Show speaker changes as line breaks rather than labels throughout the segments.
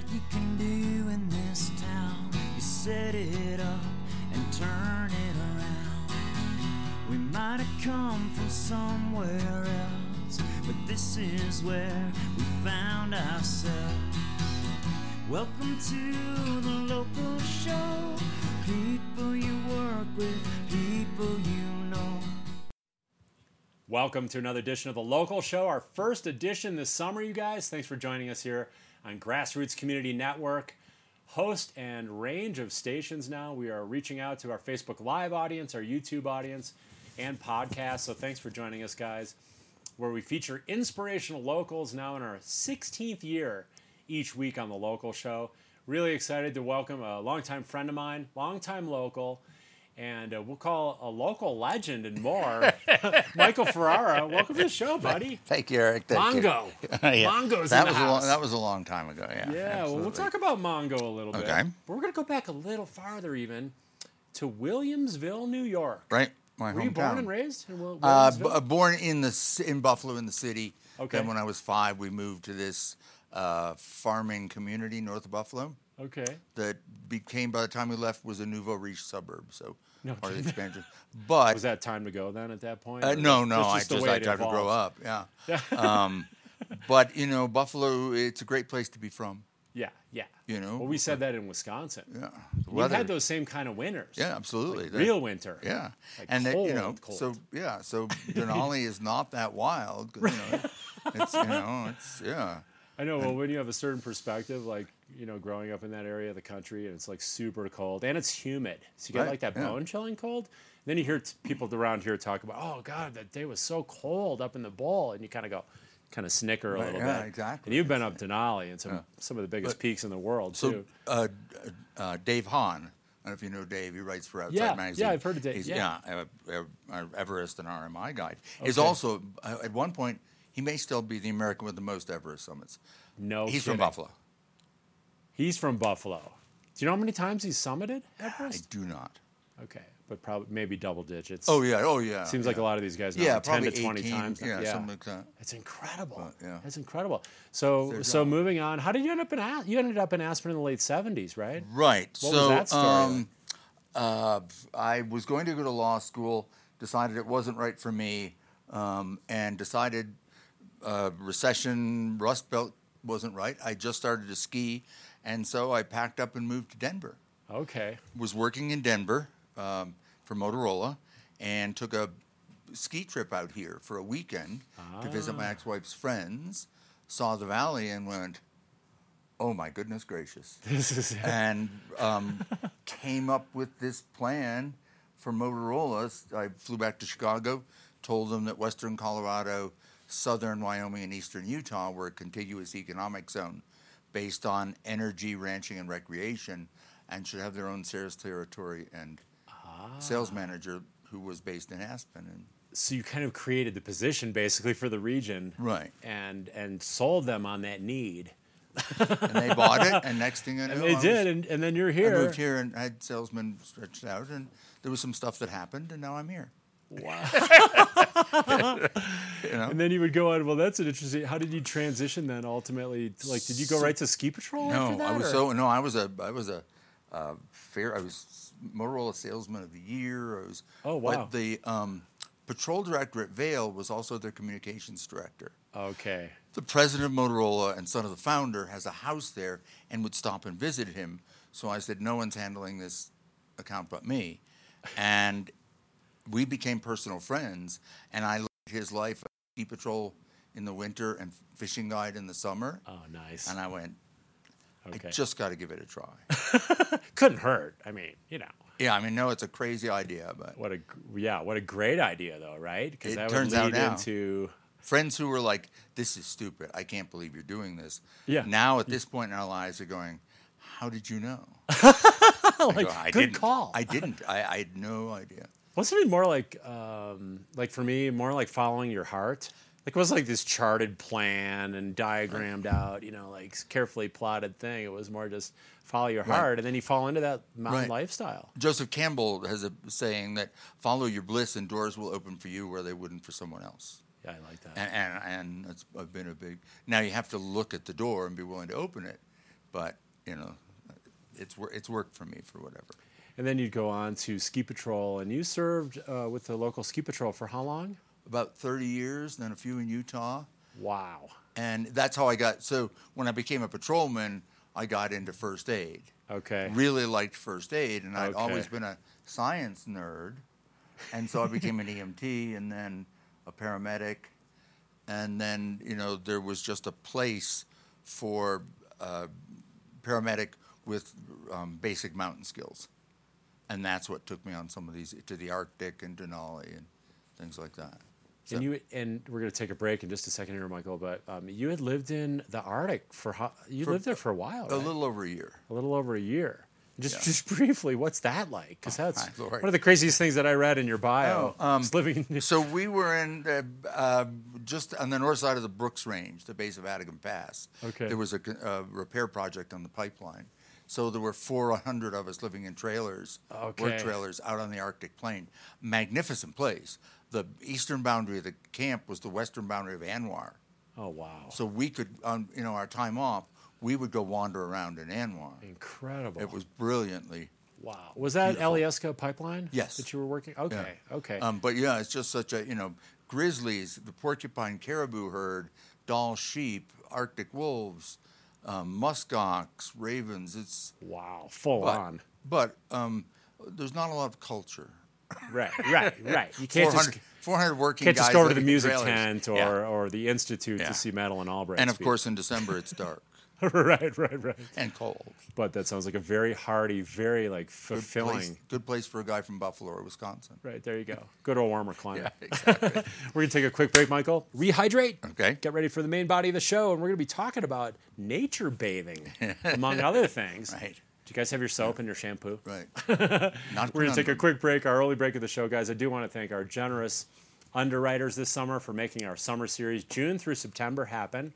what you can do in this town. You set it up and turn it around. We might have come from somewhere else, but this is where we found ourselves. Welcome to the local show. People you work with, people you know.
Welcome to another edition of the Local Show, our first edition this summer, you guys. Thanks for joining us here on Grassroots Community Network. Host and range of stations now. We are reaching out to our Facebook Live audience, our YouTube audience, and podcast. So thanks for joining us, guys, where we feature inspirational locals now in our 16th year each week on the Local Show. Really excited to welcome a longtime friend of mine, longtime local, and uh, we'll call a local legend and more. Michael Ferrara, welcome to the show, buddy.
Thank you, Eric. Thank you.
Mongo.
yeah.
Mongo's
that
in the
was a long,
house.
that was a long time ago. Yeah.
Yeah, well, we'll talk about Mongo a little bit.
Okay.
But we're going to go back a little farther, even to Williamsville, New York.
right. My
Were you born and raised in Wil-
Uh, b- uh, born in the in Buffalo in the city.
Okay.
Then when I was five, we moved to this uh, farming community north of Buffalo
okay.
that became by the time we left was a nouveau riche suburb. So
No
part of the expansion. But
Was that time to go then at that point?
uh, no, no,
this
I
just
just I tried to grow up. Yeah. um, but you know, Buffalo, it's a great place to be from.
Yeah, yeah.
You know?
Well, we said that in Wisconsin.
Yeah.
We've had those same kind of winters.
Yeah, absolutely.
Like
That-
real winter.
Yeah,
Like
and that, you know,
cold, cold.
so yeah, so Denali is not that wild. 'cause, You know, it's you know, it's yeah,
I know. Well, when you have a certain perspective, like you know, growing up in that area of the country, and it's like super cold and it's humid, so you get
Right,
like that
yeah.
bone chilling cold. Then you hear t- people around here talk about, oh God, that day was so cold up in the bowl, and you kind of go, kind of snicker a
Right,
little
yeah,
bit.
exactly.
And you've been up Denali and some
Yeah.
some of the biggest
But-
peaks in the world
So
too.
uh, uh, Dave Hahn, I don't know if you know Dave. He writes for Outside
Yeah, yeah,
Magazine.
I've heard of Dave,
He's,
yeah.
uh, uh, uh, Everest and RMI guide. Is
Okay.
also uh, at one point he may still be the American with the most Everest summits.
No,
He's from. Buffalo.
He's from Buffalo. Do you know how many times he's summited Everest?
I do not.
Okay, but probably maybe double digits.
Oh yeah, oh yeah.
Seems like a lot of these guys now,
Yeah,
like 10
probably
to 20
18,
times.
Yeah, something like that.
It's incredible.
But, yeah.
That's incredible. So, so
job.
moving on, how did you end up in As- you ended up in Aspen in the late '70s, right?
Right.
What
so
was that story
um, uh, I was going to go to law school, decided it wasn't right for me, um, and decided uh, recession, Rust Belt wasn't right. I just started to ski, and so I packed up and moved to Denver.
Okay.
Was working in Denver um, for Motorola, and took a ski trip out here for a weekend to visit
Ah.
my ex-wife's friends. Saw the valley and went, "Oh my goodness gracious!"
This is
and um, came up with this plan for Motorola. I flew back to Chicago, told them that Western Colorado, Southern Wyoming, and Eastern Utah were a contiguous economic zone based on energy, ranching, and recreation, and should have their own sales territory and sales ah. manager who was based in Aspen. And
so you kind of created the position basically for the region,
Right.
And and sold them on that need,
and they bought it, and next thing I know,
and they
I was-
did, and, and then you're here.
I moved here and had salesmen stretched out, and there was some stuff that happened, and now I'm here.
Wow.
You know?
And then you would go on. Well, that's an interesting. How did you transition then? Ultimately, like, did you go
So-
right to ski patrol? after
No,
that,
I was
or-
so no. I was a I was a uh, fair. I was Motorola Salesman of the Year. I was.
Oh, wow.
But the um, patrol director at Vail was also their communications director.
Okay.
The president of Motorola and son of the founder has a house there and would stop and visit him. So I said, no one's handling this account but me, and we became personal friends. And I lived his life, ski patrol in the winter and fishing guide in the summer.
Oh, nice.
And I went,
okay.
I just got to give it a try.
couldn't hurt. I mean, you know,
Yeah, I mean, no, it's a crazy idea, but
what a yeah, what a great idea though, right? Because that
turns
would
out now.
into
friends who were like, "This is stupid. I can't believe you're doing this."
Yeah.
Now at this point in our lives, are going, "How did you know?" I
like
go, I
good
didn't.
call.
I didn't. I, I had no idea.
Wasn't it more like um, like for me, more like following your heart? Like it was like this charted plan and diagrammed out, you know, like carefully plotted thing. It was more just follow your
Right.
heart, and then you fall into that mountain
Right.
lifestyle.
Joseph Campbell has a saying that follow your bliss and doors will open for you where they wouldn't for someone else.
Yeah, I like that.
And and, and that's I've been a big. Now you have to look at the door and be willing to open it, but you know, it's it's worked for me for whatever.
And then you'd go on to ski patrol, and you served uh, with the local ski patrol for how long?
About 30 years, then a few in Utah,
Wow.
and that's how I got. So when I became a patrolman, I got into first aid.
Okay.
Really liked first aid, and I'd
Okay.
always been a science nerd, and so I became an EMT and then a paramedic, and then you know there was just a place for uh, paramedic with um, basic mountain skills, and that's what took me on some of these to the Arctic and Denali and things like that. So-
And you and we're going to take a break in just a second here, Michael. But um, you had lived in the Arctic for how, you
For
lived there for a while,
a
right?
little over a year.
a little over a year. Just
Yeah.
just briefly, what's that like? Because that's
my Lord.
one of the craziest things that I read in your bio.
Oh, um,
living in
So we were in uh, uh, just on the north side of the Brooks Range, the base of Atigun Pass.
Okay.
There was a uh, repair project on the pipeline. So there were 400 of us living in trailers,
Okay.
work trailers, out on the Arctic Plain. Magnificent place. The eastern boundary of the camp was the western boundary of ANWR.
oh wow,
So we could, on you know, our time off, we would go wander around in ANWR.
incredible.
It was brilliantly
wow. Was that
beautiful.
Alyeska pipeline?
Yes.
that you were working. Okay, okay.
Um, but yeah, it's just such a you know grizzlies, the porcupine caribou herd, Dall sheep, Arctic wolves, um, muskox, ravens. It's
wow, full
but,
on.
but um, there's not a lot of culture.
Right, right, right. You can't
400,
just
400 working
can't just go to the music
trailers.
tent or,
Yeah.
or the institute
Yeah.
to see Madeleine Albright.
And of
speak.
course, in December it's dark
right, right, right.
and cold.
But that sounds like a very hearty, very like
Good
fulfilling.
place, good place for a guy from Buffalo or Wisconsin.
Right there, you go. Go to a warmer climate.
Yeah, exactly.
We're gonna take a quick break, Michael. Rehydrate.
Okay.
Get ready for the main body of the show, and we're gonna be talking about nature bathing, among other things.
Right.
Do you guys have your soap and your shampoo?
right. Not
We're going to take a quick break, our early break of the show, guys. I do want to thank our generous underwriters this summer for making our summer series June through September happen.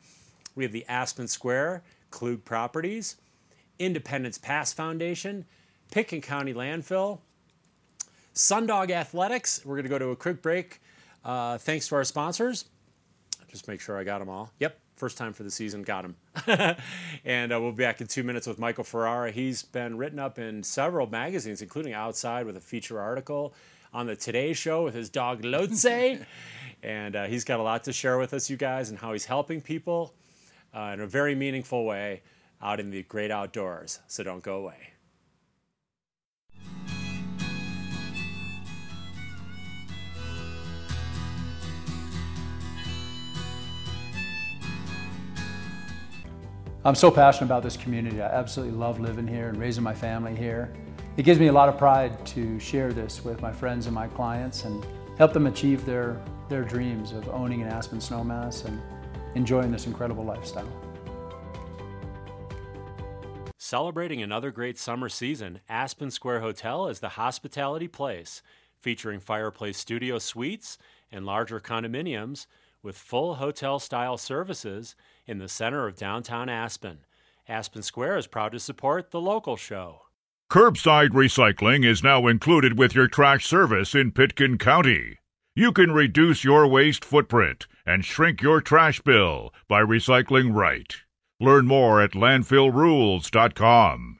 We have the Aspen Square, Klug Properties, Independence Pass Foundation, Pitkin County Landfill, Sundog Athletics. We're going to go to a quick break. Uh, thanks to our sponsors. Just make sure I got them all. Yep, first time for the season, got them. and uh, we'll be back in two minutes with Michael Ferrara. He's been written up in several magazines, including Outside with a feature article on the Today Show with his dog Lotse. and uh, he's got a lot to share with us, you guys, and how he's helping people uh, in a very meaningful way out in the great outdoors. So don't go away.
I'm so passionate about this community. I absolutely love living here and raising my family here. It gives me a lot of pride to share this with my friends and my clients and help them achieve their, their dreams of owning an Aspen Snowmass and enjoying this incredible lifestyle.
Celebrating another great summer season, Aspen Square Hotel is the hospitality place, featuring fireplace studio suites and larger condominiums with full hotel style services in the center of downtown Aspen. Aspen Square is proud to support the local show.
Curbside recycling is now included with your trash service in Pitkin County. You can reduce your waste footprint and shrink your trash bill by recycling right. Learn more at landfillrules.com.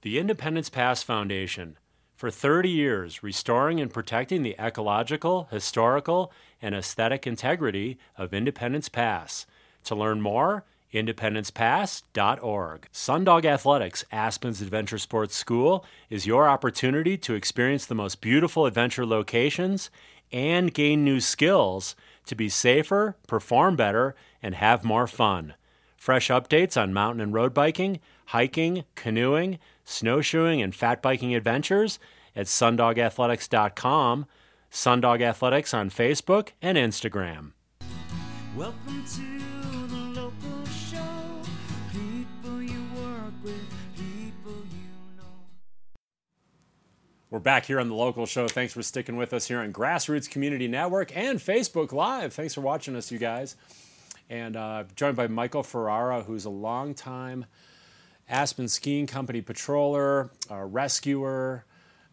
The Independence Pass Foundation. For 30 years, restoring and protecting the ecological, historical, and aesthetic integrity of Independence Pass. To learn more, independencepass.org. Sundog Athletics, Aspen's Adventure Sports School, is your opportunity to experience the most beautiful adventure locations and gain new skills to be safer, perform better, and have more fun. Fresh updates on mountain and road biking, hiking, canoeing, snowshoeing, and fat biking adventures at sundogathletics.com, Sundog Athletics on Facebook and Instagram.
Welcome to
We're back here on the local show. Thanks for sticking with us here on Grassroots Community Network and Facebook Live. Thanks for watching us, you guys. And uh, joined by Michael Ferrara, who's a longtime Aspen Skiing Company patroller, a rescuer,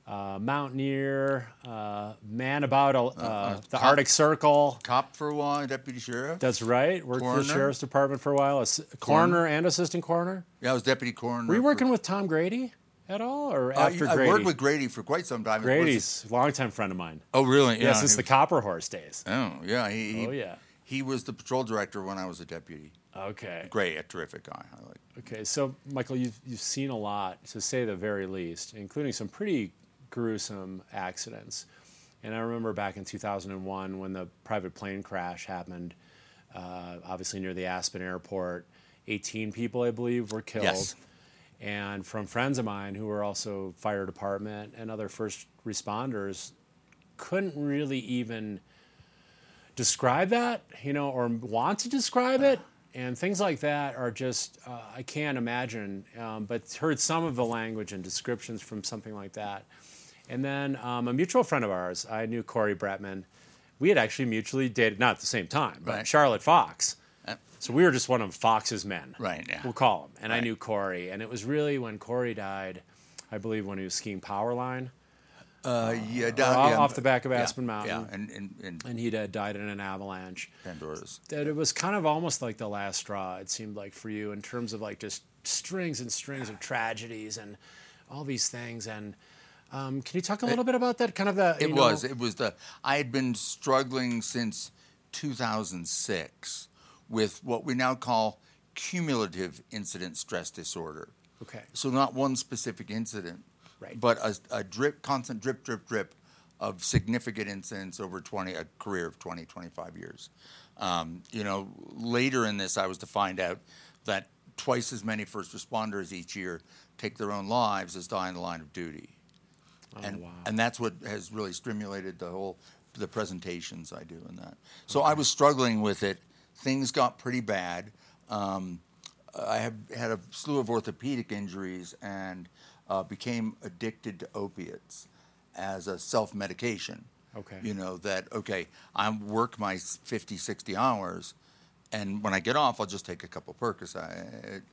uh, mountaineer, uh, man about uh, the
cop.
Arctic Circle.
Cop for a while, deputy sheriff.
That's right. Worked for the sheriff's department for a while. Ass- coroner and assistant coroner.
yeah, I was deputy coroner.
Were you
for-
working with Tom Grady at all, or
Uh,
after
I
Grady?
worked with Grady for quite some time.
Grady's a longtime friend of mine.
Oh, really?
Yeah, since
he
the
was-
Copper Horse days.
Oh, yeah. He, he,
Oh, yeah.
He was the patrol director when I was a deputy.
Okay.
Great, a terrific guy. I like.
Okay, so Michael, you've you've seen a lot, to say the very least, including some pretty gruesome accidents. And I remember back in 2001 when the private plane crash happened, uh, obviously near the Aspen airport. 18 people, I believe, were killed.
Yes.
And from friends of mine who were also fire department and other first responders, couldn't really even describe that, you know, or want to describe it. And things like that are just, uh, I can't imagine, um, but heard some of the language and descriptions from something like that. And then um, a mutual friend of ours, I knew Corey Bretman. We had actually mutually dated, not at the same time, but
Right.
Charlotte Fox.
Uh,
So we were just one of Fox's men.
Right, yeah.
We'll call him. And I knew Corey. And it was really when Corey died, I believe when he was skiing Powerline.
Uh, yeah, down,
off-
yeah,
off the back of
yeah,
Aspen Mountain.
Yeah, and and, and
And he had died in an avalanche.
Pandora's.
that it was kind of almost like the last straw it seemed like for you in terms of like just strings and strings of tragedies and all these things and um, can you talk a little bit about that kind of the
It
you know-
was. It was the. I had been struggling since 2006 with what we now call cumulative incident stress disorder.
okay
So not one specific incident,
Right.
but a, a drip, constant drip, drip, drip of significant incidents over 20, a career of 20, 25 years. Um, you know, later in this, I was to find out that twice as many first responders each year take their own lives as die in the line of duty. and,
Oh, wow.
and that's what has really stimulated the whole the presentations I do and that. So I was struggling with it. Things got pretty bad. Um, I have had a slew of orthopedic injuries and uh, became addicted to opiates as a self medication.
Okay.
You know, that, okay, I work my 50, 60 hours, and when I get off, I'll just take a couple Percocet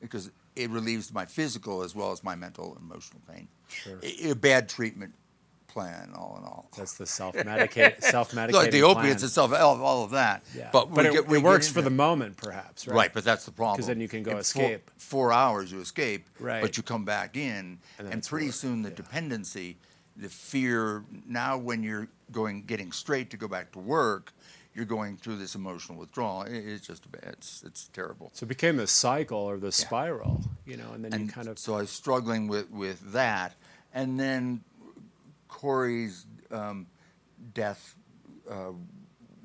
because it relieves my physical as well as my mental and emotional pain.
Sure.
Bad treatment plan, all in all.
that's the self-medicate self-medicating
Like the opiates
plan.
itself, all, all of that.
yeah.
But, we
but it,
get- we
it works for the moment perhaps right
Right, but that's the problem.
'Cause then you can go
In
escape.
Four, four hours you escape,
Right.
but you come back in,
And
and, pretty soon the
yeah.
dependency, the fear. Now, when you're going, getting straight to go back to work, you're going through this emotional withdrawal. It's just bad. It's it's terrible.
so it became the cycle or the spiral you know and then you kind of
so I was struggling with with that, and then Corey's um, death uh,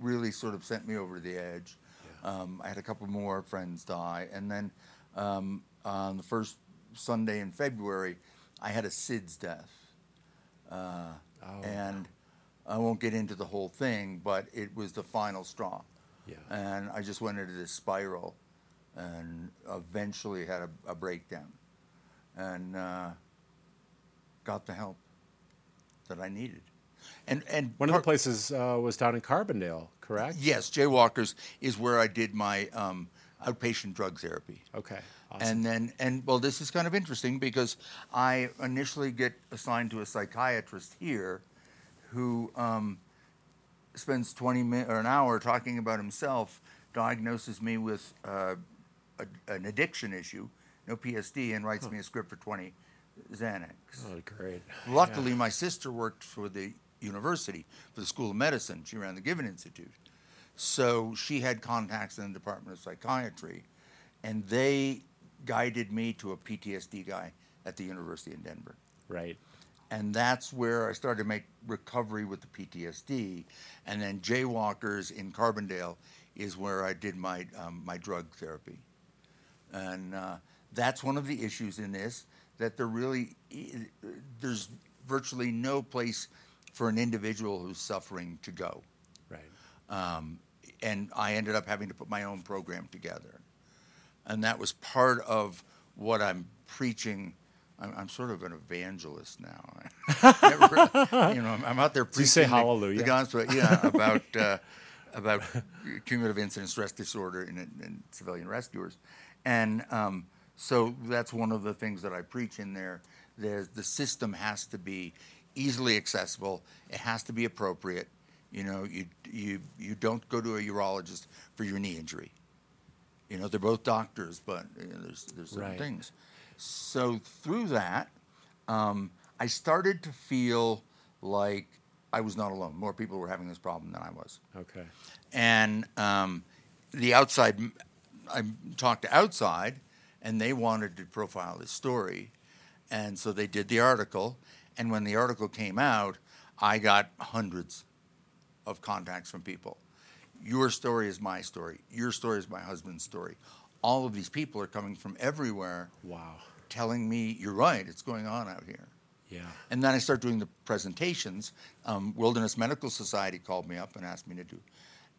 really sort of sent me over the edge. Um, I had a couple more friends die, and then um, on the first Sunday in February, I had a SIDS death, uh,
Oh,
and I won't get into the whole thing, but it was the final straw.
Yeah.
And I just went into this spiral, and eventually had a, a breakdown, and uh, got the help that I needed. And and
one of the places uh, was down in Carbondale correct
Yes, Jaywalkers is where I did my um, outpatient drug therapy.
okay awesome.
And then, and well, this is kind of interesting because I initially get assigned to a psychiatrist here who um, spends 20 minutes or an hour talking about himself, diagnoses me with uh, a, an addiction issue, no PSD, and writes me a script for 20 Xanax.
oh great
Luckily, my sister worked for the university, for the School of Medicine. She ran the Given Institute. So she had contacts in the Department of Psychiatry, and they guided me to a PTSD guy at the University in Denver.
right
And that's where I started to make recovery with the PTSD. And then Jaywalkers in Carbondale is where I did my, um, my drug therapy. And uh, that's one of the issues in this that there really there's virtually no place for an individual who's suffering to go.
right
Um, and I ended up having to put my own program together. And that was part of what I'm preaching. I'm, I'm sort of an evangelist now. Never- you know, I'm, I'm out there preaching
you say
the-
hallelujah?
the gospel. Yeah, about uh, about cumulative incident stress disorder in, in civilian rescuers, and um, so that's one of the things that I preach in there There's, the system has to be easily accessible. It has to be appropriate. You know, you you you don't go to a urologist for your knee injury. You know, they're both doctors, but you know, there's there's certain
Right.
things. So through that, um, I started to feel like I was not alone. More people were having this problem than I was
Okay.
and um, the outside i talked to outside and they wanted to profile his story and so they did the article and when the article came out i got hundreds of contacts from people your story is my story your story is my husband's story all of these people are coming from everywhere
Wow.
telling me you're right it's going on out here
Yeah.
and then I start doing the presentations. Um, Wilderness Medical Society called me up and asked me to do.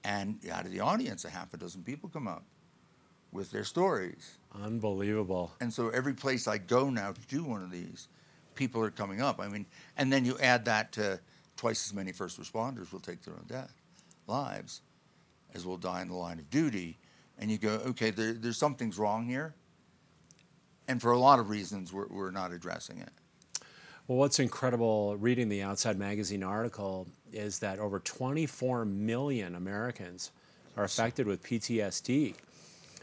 And out of the audience, a half a dozen people come up with their stories.
Unbelievable.
And so every place I go now to do one of these, people are coming up. I mean, and then you add that to twice as many first responders will take their own death, lives, as will die in the line of duty. And you go, okay, there, there's something's wrong here. And for a lot of reasons, we're, we're not addressing it.
Well, what's incredible reading the Outside Magazine article is that over 24 million Americans are affected with PTSD.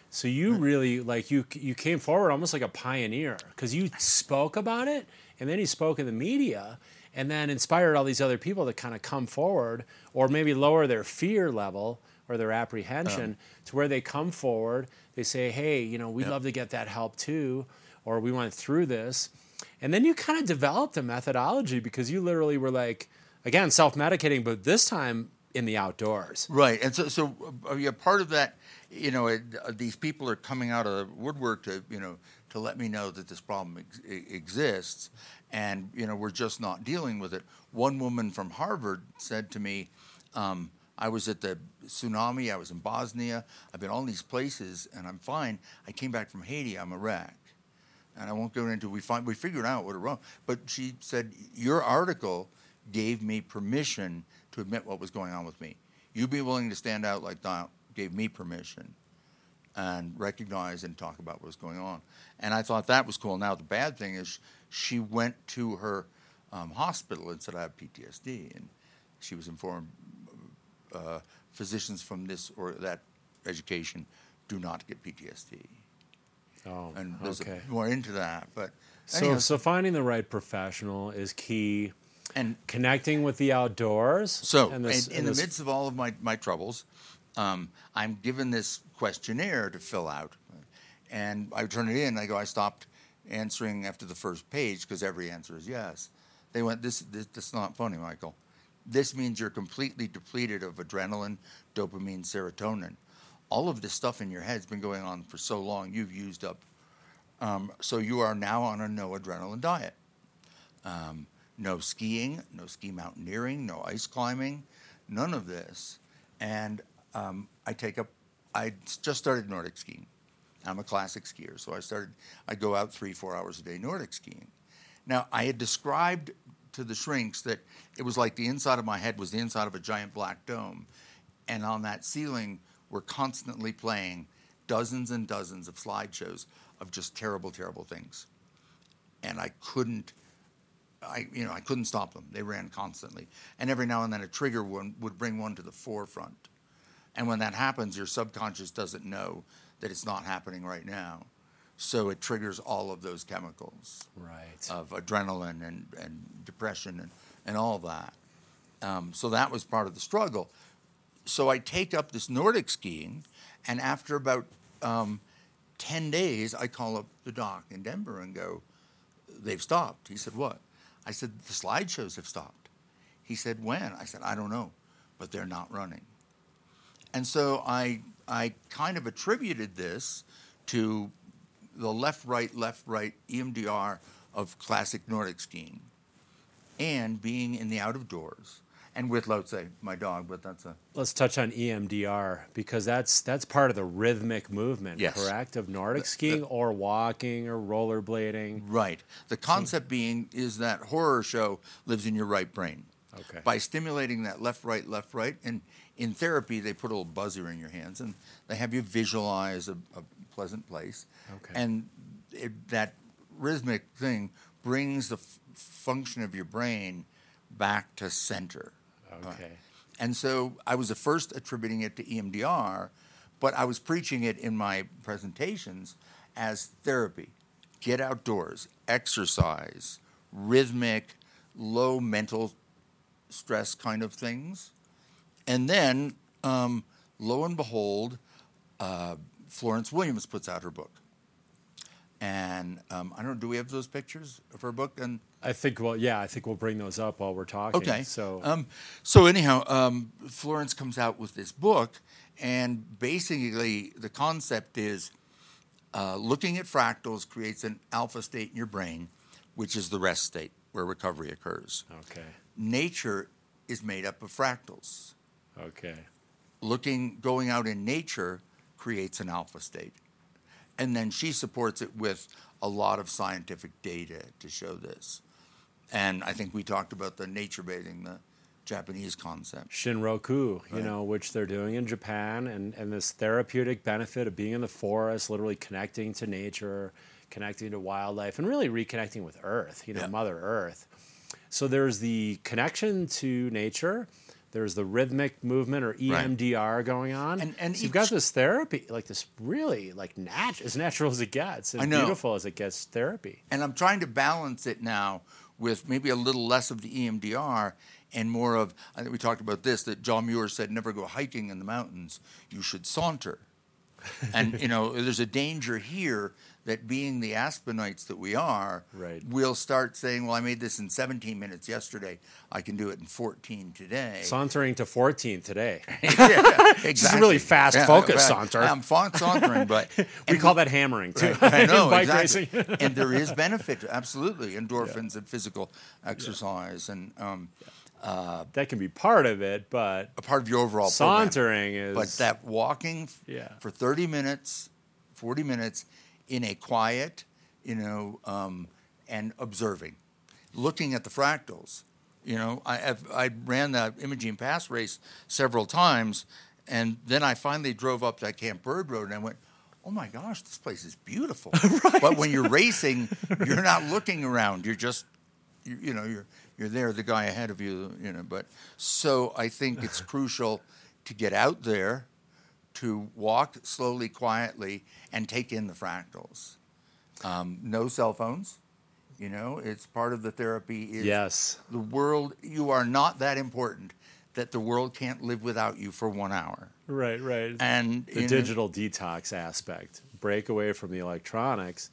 So you really like you you came forward almost like a pioneer because you spoke about it and then you spoke in the media and then inspired all these other people to kind of come forward or maybe lower their fear level or their apprehension to where they come forward they say hey you know we'd love to get that help too or we went through this. And then you kind of developed a methodology because you literally were like again self-medicating but this time in the outdoors.
Right, and so so uh, yeah, part of that, you know, it, uh, these people are coming out of the woodwork to you know to let me know that this problem ex- exists, and you know we're just not dealing with it. One woman from Harvard said to me, um, "I was at the tsunami. I was in Bosnia. I've been all these places, and I'm fine. I came back from Haiti. I'm a wreck." and I won't go into we find we figured out what it wrong. But she said your article gave me permission to admit what was going on with me. You'd be willing to stand out like that gave me permission and recognize and talk about what was going on. And I thought that was cool. Now the bad thing is she went to her um, hospital and said I have PTSD, and she was informed uh, physicians from this or that education do not get PTSD.
oh
And there's
okay
a, more into that, but
so
anyhow,
so finding the right professional is key
and
connecting with the outdoors.
So,
this-
in, in the
this-
midst of all of my, my troubles, um, I'm given this questionnaire to fill out. And I turn it in. I go, I stopped answering after the first page because every answer is yes. They went, this, this, this is not funny, Michael. This means you're completely depleted of adrenaline, dopamine, serotonin. All of this stuff in your head's been going on for so long, you've used up. Um, so you are now on a no adrenaline diet Um, no skiing, no ski mountaineering, no ice climbing, none of this. And um, I take up, I just started Nordic skiing. I'm a classic skier, so I started, I go out three, four hours a day Nordic skiing. Now, I had described to the shrinks that it was like the inside of my head was the inside of a giant black dome. And on that ceiling, we're constantly playing dozens and dozens of slideshows of just terrible, terrible things. And I couldn't I, you know, I couldn't stop them. They ran constantly, and every now and then a trigger one would bring one to the forefront. And when that happens, your subconscious doesn't know that it's not happening right now, so it triggers all of those chemicals
right.
of adrenaline and, and depression and, and all that. Um, so that was part of the struggle. So I take up this Nordic skiing, and after about um, 10 days, I call up the doc in Denver and go, They've stopped. He said, What? I said, The slideshows have stopped. He said, When? I said, I don't know, but they're not running. And so I, I kind of attributed this to the left, right, left, right EMDR of classic Nordic skiing and being in the out of doors and with Lotse, my dog, but that's a
Let's touch on EMDR because that's that's part of the rhythmic movement,
Yes.
correct? Of Nordic skiing or walking or rollerblading.
right. The concept being is that horror show lives in your right brain.
Okay.
By stimulating that left, right, left, right, and in therapy they put a little buzzer in your hands and they have you visualize a, a pleasant place,
Okay.
and it, that rhythmic thing brings the f- function of your brain back to center.
Uh, okay.
And so I was the first attributing it to EMDR, but I was preaching it in my presentations as therapy. Get outdoors, exercise, rhythmic, low mental stress kind of things. And then, um, lo and behold, uh, Florence Williams puts out her book. And um, I don't know, do we have those pictures of her book? And
I think well, yeah, I think we'll bring those up while we're talking.
Okay.
So
um, so anyhow, um, Florence comes out with this book, and basically the concept is uh, looking at fractals creates an alpha state in your brain, which is the rest state where recovery occurs.
okay.
Nature is made up of fractals.
Okay.
Looking, going out in nature creates an alpha state. And then she supports it with a lot of scientific data to show this. And I think we talked about the nature bathing, the Japanese concept.
Shinrin-yoku, you know, which they're doing in Japan, and, and this therapeutic benefit of being in the forest, literally connecting to nature, connecting to wildlife, and really reconnecting with Earth, you know,
Yeah.
Mother Earth. So there's the connection to nature. There's the rhythmic movement or EMDR going on.
And- and
so you've got this therapy, like this really like nat- as natural as it gets, as
I know.
beautiful as it gets therapy.
And I'm trying to balance it now with maybe a little less of the EMDR and more of, I think we talked about this, that John Muir said, never go hiking in the mountains, you should saunter. and, you know, there's a danger here that being the Aspenites that we are,
Right.
we'll start saying, well, I made this in 17 minutes yesterday, I can do it in 14 today.
Sauntering to 14 today.
yeah, exactly.
Really fast focus
right.
saunter.
I'm sauntering, but
We call that hammering too.
I know, exactly. and there is benefit, absolutely, endorphins and physical exercise, and um,
that can be part of it, but
a part of your overall program.
sauntering is.
But that walking
Yeah.
for 30 minutes, 40 minutes in a quiet, you know, um, and observing, looking at the fractals. You know, I, I ran the Imogene Pass race several times, and then I finally drove up that Camp Bird Road, and I went, "Oh my gosh, this place is beautiful." But when you're racing, you're not looking around. You're just, you, you know, you're you're there. The guy ahead of you, you know. But so I think it's crucial to get out there, to walk slowly, quietly, and take in the fractals. Um, no cell phones. You know, it's part of the therapy. Is
yes.
the world. You are not that important that the world can't live without you for one hour.
Right, right.
And
the
know,
digital detox aspect, break away from the electronics.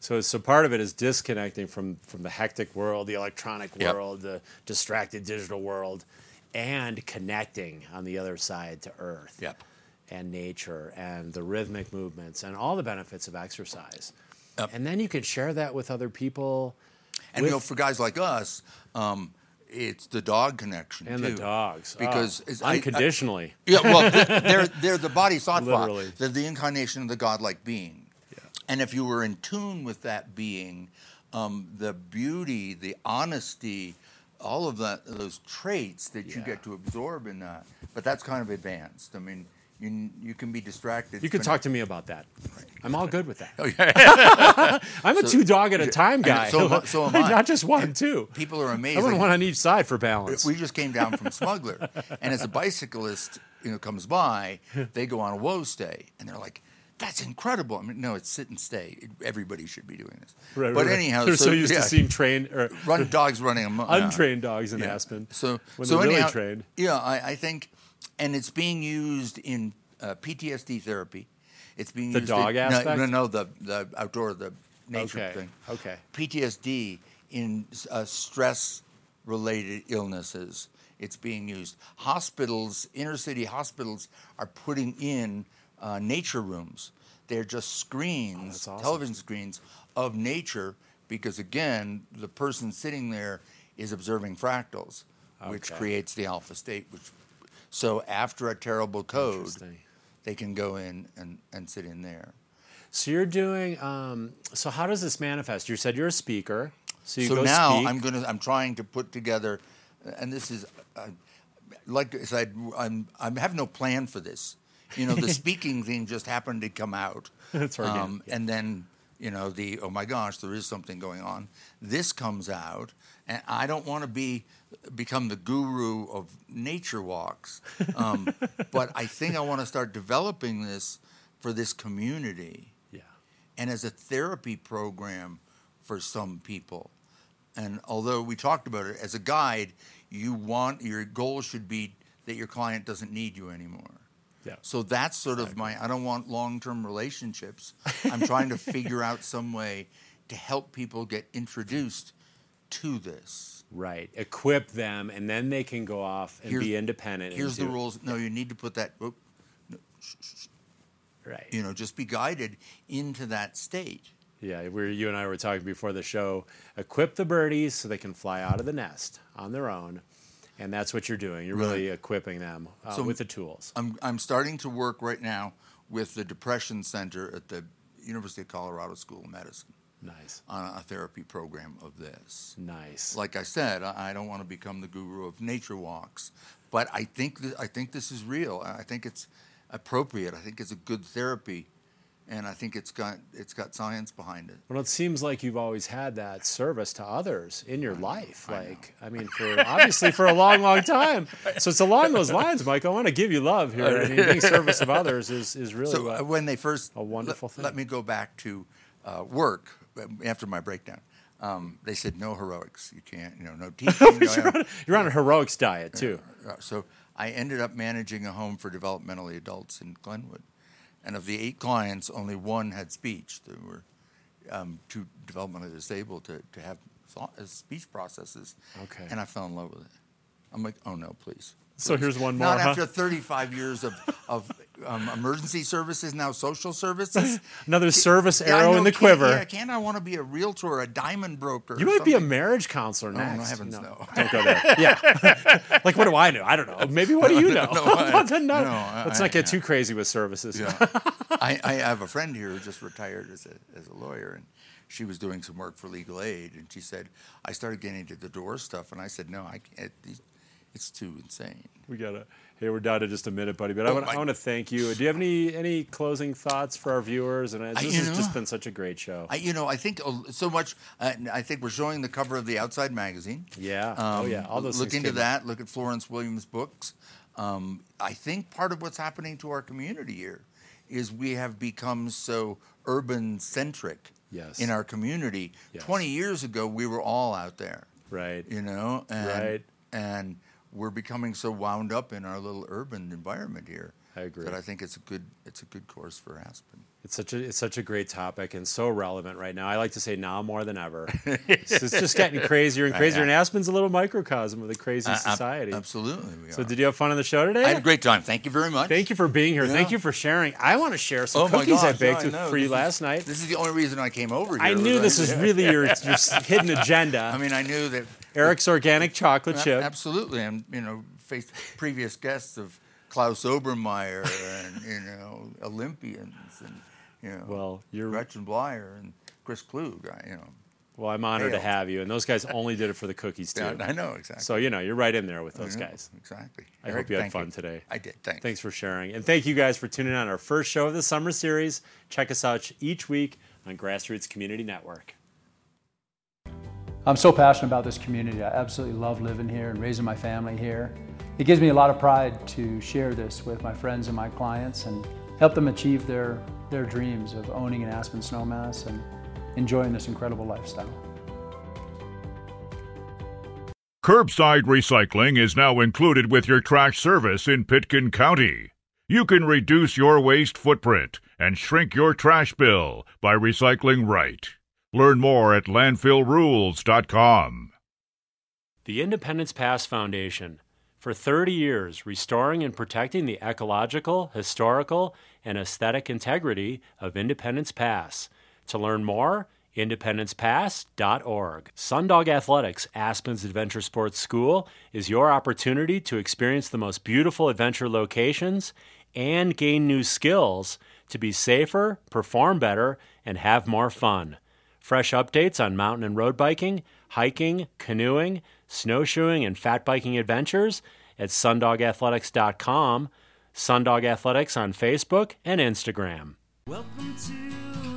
So, so part of it is disconnecting from from the hectic world, the electronic
Yep.
world, the distracted digital world, and connecting on the other side to Earth
Yep.
And nature and the rhythmic movements and all the benefits of exercise.
Yep.
And then you can share that with other people
And you know, for guys like us, um, it's the dog connection
and
too.
the dogs
because
oh,
it's- I- I-
unconditionally.
Yeah, well, they're they're, the bodhisattva.
Literally.
They're the incarnation of the godlike being.
Yeah.
And if you were in tune with that being, um, the beauty, the honesty, all of that, those traits that you get to absorb in that. But that's kind of advanced. I mean, you you can be distracted.
You can talk to me about that. I'm all good with that.
Oh, okay.
I'm a two dog at a time guy.
so so am I.
Not just one, two.
People are
I
amazing.
want one on each side for balance.
we just came down from Smuggler, and as a bicyclist, you know, comes by, they go on a woe stay, and they're like, "That's incredible." I mean, no, it's sit and stay. Everybody should be doing this.
Right,
but
right,
anyhow,
they're so, used
yeah,
to seeing trained or
run dogs running amok.
untrained dogs in
Yeah.
Aspen.
So,
when
so
they're really trained.
Yeah, I, I think, and it's being used in uh, PTSD therapy. It's being
The
used
dog
in,
aspect?
No, no, the the outdoor, the nature
Okay.
thing.
Okay.
PTSD in uh, stress related illnesses. It's being used. Hospitals, inner city hospitals, are putting in uh, nature rooms. They're just screens,
Oh, awesome.
television screens of nature, because again, the person sitting there is observing fractals, which creates the alpha state. Which, so after a terrible code, they can go in and, and sit in there.
So you're doing. Um, so how does this manifest? You said you're a speaker. So you
so now
speak.
I'm gonna I'm trying to put together, and this is uh, like I said I'm I have no plan for this. You know, the speaking thing just happened to come out.
It's organic,
um,
yeah.
and then you know, the oh my gosh, there is something going on. This comes out, and I don't want to be become the guru of nature walks, um, but I think I want to start developing this for this community
Yeah.
and as a therapy program for some people. And although we talked about it as a guide, you want your goal should be that your client doesn't need you anymore.
Yeah.
So that's sort of my I don't want long-term relationships. I'm trying to figure out some way to help people get introduced to this.
Right. Equip them, and then they can go off and
Here's-
be independent. and
Here's the
do-
rules. No, you need to put that oop,
Right.
you know, just be guided into that state.
Yeah, we you and I were talking before the show. Equip the birdies so they can fly out of the nest on their own, and that's what you're doing. You're really equipping them uh,
So-
with the tools.
I'm, I'm starting to work right now with the Depression Center at the University of Colorado School of Medicine
Nice,
on a therapy program of this.
nice.
Like I said, I I don't want to become the guru of nature walks, but I think that, I think this is real. I think it's appropriate. I think it's a good therapy, and I think it's got it's got science behind it.
Well, it seems like you've always had that service to others in your life. Like, I mean, for obviously for a long, long time. So it's along those lines, Mike. I want to give you love here. I mean, being service of others is is really
So
what,
uh, when they first
a wonderful
let,
thing.
let me go back to uh, work after my breakdown. Um, they said no heroics. You can't, you know, no teaching. no,
you're, on, you're on a heroics diet too.
So I ended up managing a home for developmentally adults in Glenwood, and of the eight clients, only one had speech. There were um, too developmentally disabled to, to have thought, uh, speech processes.
Okay.
And I fell in love with it. I'm like, oh no, please.
So here's one more,
Not
huh?
after 35 years of, of um, emergency services, now social services.
Another service
Yeah,
arrow
know,
in the quiver.
Yeah, can't I want to be a realtor a diamond broker?
You might be a marriage counselor
no, heavens, no.
Don't go there. Yeah. like, what do I know? I don't know. Maybe what do you know?
No, I-
no,
no, I-
Let's not get too crazy with services.
Yeah. I, I have a friend here who just retired as a, as a lawyer, and she was doing some work for legal aid, and she said, I started getting into the divorce stuff, and I said, no, I can't. It's too insane.
We gotta. Hey, we're down to just a minute, buddy. But I
Oh,
want, I want to thank you. Do you have any any closing thoughts for our viewers? And
I-
this
you
has just been such a great show.
I, you know, I think uh, so much. Uh, I think we're showing the cover of the Outside magazine.
yeah. oh
Um,
yeah. All those
look into
came up.
that. Look at Florence Williams' books. Um, I think part of what's happening to our community here is we have become so urban centric
Yes.
in our community.
Yes.
Twenty years ago, we were all out there.
Right.
you know, and,
Right.
and we're becoming so wound up in our little urban environment here.
I agree.
That I think it's a good it's a good course for Aspen.
It's such a it's such a great topic and so relevant right now. I like to say now more than ever. it's, it's just getting crazier and crazier. And Aspen's a little microcosm of the crazy society.
absolutely,
So did you have fun on the show today?
I had a great time. Thank you very much.
Thank you for being here. Thank you for sharing. I want to share some
Oh
cookies I baked
yeah,
for you
is-
last night.
This is the only reason I came over here.
I knew this was really your, your hidden agenda.
I mean, I knew that
Eric's organic chocolate chip.
absolutely, and you know, faced previous guests of Klaus Obermeyer and you know Olympians and you know
Well, you're
Gretchen Bleiler and Chris Klug. You know,
well. I'm honored to have you, and those guys only did it for the cookies too.
yeah, I know exactly.
So you know you're right in there with
I
those
know,
guys.
Exactly.
I
Eric,
hope you had fun today.
I did. Thanks.
Thanks for sharing, and thank you guys for tuning in on our first show of the summer series. Check us out each week on Grassroots Community Network.
I'm so passionate about this community. I absolutely love living here and raising my family here. It gives me a lot of pride to share this with my friends and my clients and help them achieve their, their dreams of owning an Aspen Snowmass and enjoying this incredible lifestyle.
Curbside recycling is now included with your trash service in Pitkin County. You can reduce your waste footprint and shrink your trash bill by recycling right. Learn more at landfillrules.com.
The Independence Pass Foundation. For 30 years, restoring and protecting the ecological, historical, and aesthetic integrity of Independence Pass. To learn more, independencepass.org. Sundog Athletics, Aspen's Adventure Sports School, is your opportunity to experience the most beautiful adventure locations and gain new skills to be safer, perform better, and have more fun. Fresh updates on mountain and road biking, hiking, canoeing, snowshoeing, and fat biking adventures at sundogathletics.com, Sundog Athletics on Facebook and Instagram.
Welcome to